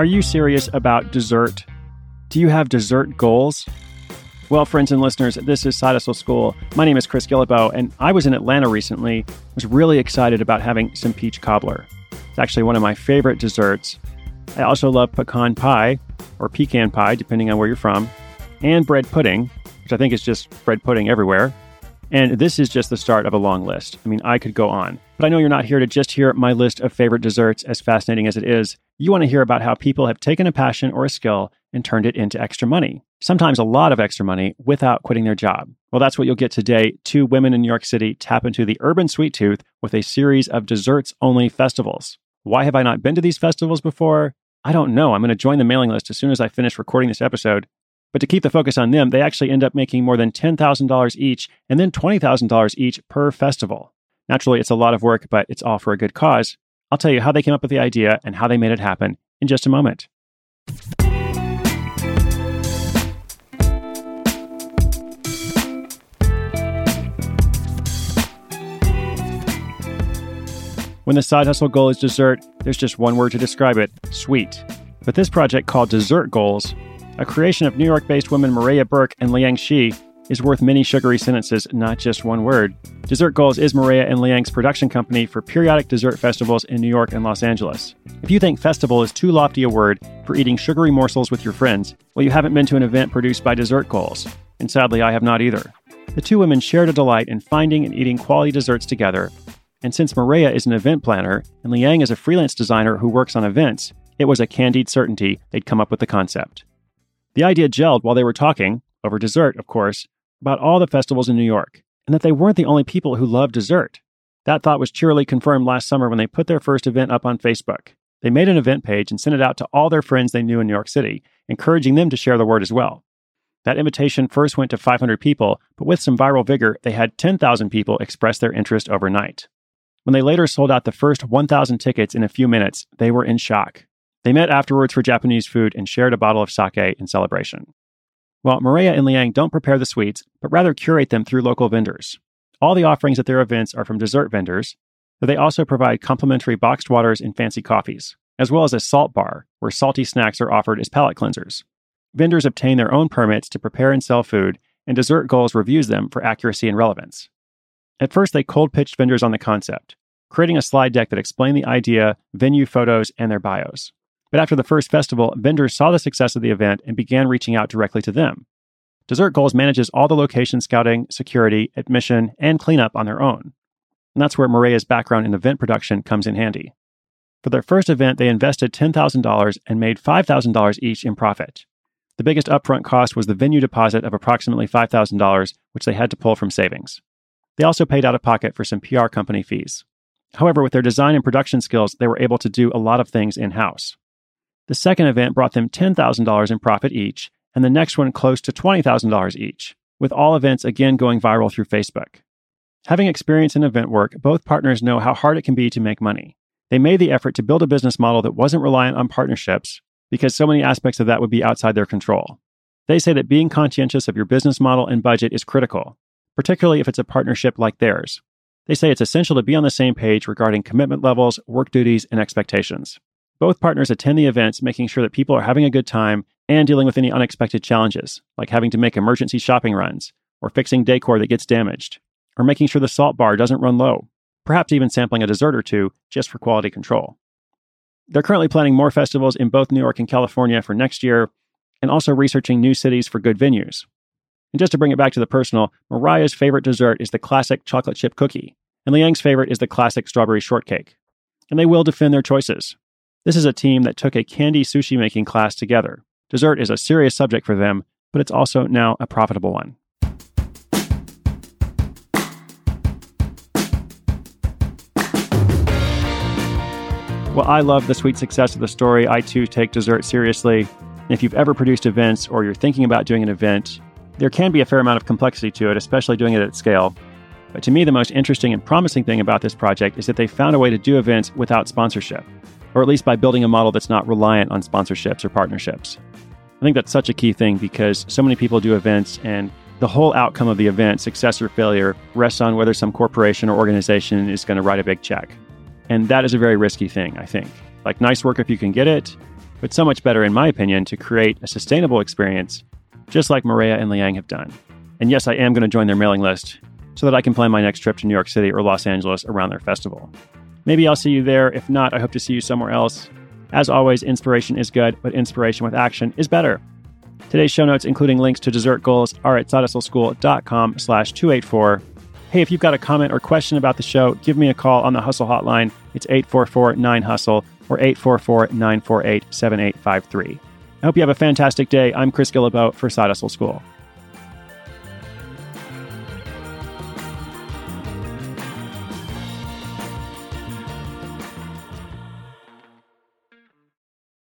Are you serious about dessert? Do you have dessert goals? Well, friends and listeners, this is Side Hustle School. My name is Chris Guillebeau, and I was in Atlanta recently. was really excited about having some peach cobbler. It's actually one of my favorite desserts. I also love pecan pie, or pecan pie, depending on where you're from, and bread pudding, which I think is just bread pudding everywhere. And this is just the start of a long list. I mean, I could go on. But I know you're not here to just hear my list of favorite desserts, as fascinating as it is. You want to hear about how people have taken a passion or a skill and turned it into extra money. Sometimes a lot of extra money without quitting their job. Well, that's what you'll get today. Two women in New York City tap into the urban sweet tooth with a series of desserts only festivals. Why have I not been to these festivals before? I don't know. I'm going to join the mailing list as soon as I finish recording this episode. But to keep the focus on them, they actually end up making more than $10,000 each and then $20,000 each per festival. Naturally, it's a lot of work, but it's all for a good cause. I'll tell you how they came up with the idea and how they made it happen in just a moment. When the side hustle goal is dessert, there's just one word to describe it sweet. But this project called Dessert Goals a creation of New York based women Maria Burke and Liang Shi, is worth many sugary sentences, not just one word. Dessert Goals is Maria and Liang's production company for periodic dessert festivals in New York and Los Angeles. If you think festival is too lofty a word for eating sugary morsels with your friends, well, you haven't been to an event produced by Dessert Goals. And sadly, I have not either. The two women shared a delight in finding and eating quality desserts together. And since Maria is an event planner and Liang is a freelance designer who works on events, it was a candied certainty they'd come up with the concept. The idea gelled while they were talking, over dessert, of course, about all the festivals in New York, and that they weren't the only people who loved dessert. That thought was cheerily confirmed last summer when they put their first event up on Facebook. They made an event page and sent it out to all their friends they knew in New York City, encouraging them to share the word as well. That invitation first went to 500 people, but with some viral vigor, they had 10,000 people express their interest overnight. When they later sold out the first 1,000 tickets in a few minutes, they were in shock. They met afterwards for Japanese food and shared a bottle of sake in celebration. Well, Maria and Liang don't prepare the sweets, but rather curate them through local vendors. All the offerings at their events are from dessert vendors, but they also provide complimentary boxed waters and fancy coffees, as well as a salt bar where salty snacks are offered as palate cleansers. Vendors obtain their own permits to prepare and sell food, and Dessert Goals reviews them for accuracy and relevance. At first, they cold pitched vendors on the concept, creating a slide deck that explained the idea, venue photos, and their bios. But after the first festival, vendors saw the success of the event and began reaching out directly to them. Dessert Goals manages all the location scouting, security, admission, and cleanup on their own. And that's where Maria's background in event production comes in handy. For their first event, they invested $10,000 and made $5,000 each in profit. The biggest upfront cost was the venue deposit of approximately $5,000, which they had to pull from savings. They also paid out of pocket for some PR company fees. However, with their design and production skills, they were able to do a lot of things in house. The second event brought them $10,000 in profit each, and the next one close to $20,000 each, with all events again going viral through Facebook. Having experience in event work, both partners know how hard it can be to make money. They made the effort to build a business model that wasn't reliant on partnerships because so many aspects of that would be outside their control. They say that being conscientious of your business model and budget is critical, particularly if it's a partnership like theirs. They say it's essential to be on the same page regarding commitment levels, work duties, and expectations. Both partners attend the events, making sure that people are having a good time and dealing with any unexpected challenges, like having to make emergency shopping runs, or fixing decor that gets damaged, or making sure the salt bar doesn't run low, perhaps even sampling a dessert or two just for quality control. They're currently planning more festivals in both New York and California for next year, and also researching new cities for good venues. And just to bring it back to the personal, Maria's favorite dessert is the classic chocolate chip cookie, and Liang's favorite is the classic strawberry shortcake. And they will defend their choices. This is a team that took a candy sushi making class together. Dessert is a serious subject for them, but it's also now a profitable one. Well, I love the sweet success of the story. I too take dessert seriously. If you've ever produced events or you're thinking about doing an event, there can be a fair amount of complexity to it, especially doing it at scale. But to me, the most interesting and promising thing about this project is that they found a way to do events without sponsorship, or at least by building a model that's not reliant on sponsorships or partnerships. I think that's such a key thing because so many people do events and the whole outcome of the event, success or failure, rests on whether some corporation or organization is going to write a big check. And that is a very risky thing, I think. Like, nice work if you can get it, but so much better, in my opinion, to create a sustainable experience, just like Maria and Liang have done. And yes, I am going to join their mailing list so that I can plan my next trip to New York City or Los Angeles around their festival. Maybe I'll see you there. If not, I hope to see you somewhere else. As always, inspiration is good, but inspiration with action is better. Today's show notes, including links to dessert goals, are at sidehustleschool.com slash 284. Hey, if you've got a comment or question about the show, give me a call on the Hustle Hotline. It's 844-9HUSTLE or 844-948-7853. I hope you have a fantastic day. I'm Chris Guillebeau for Side Hustle School.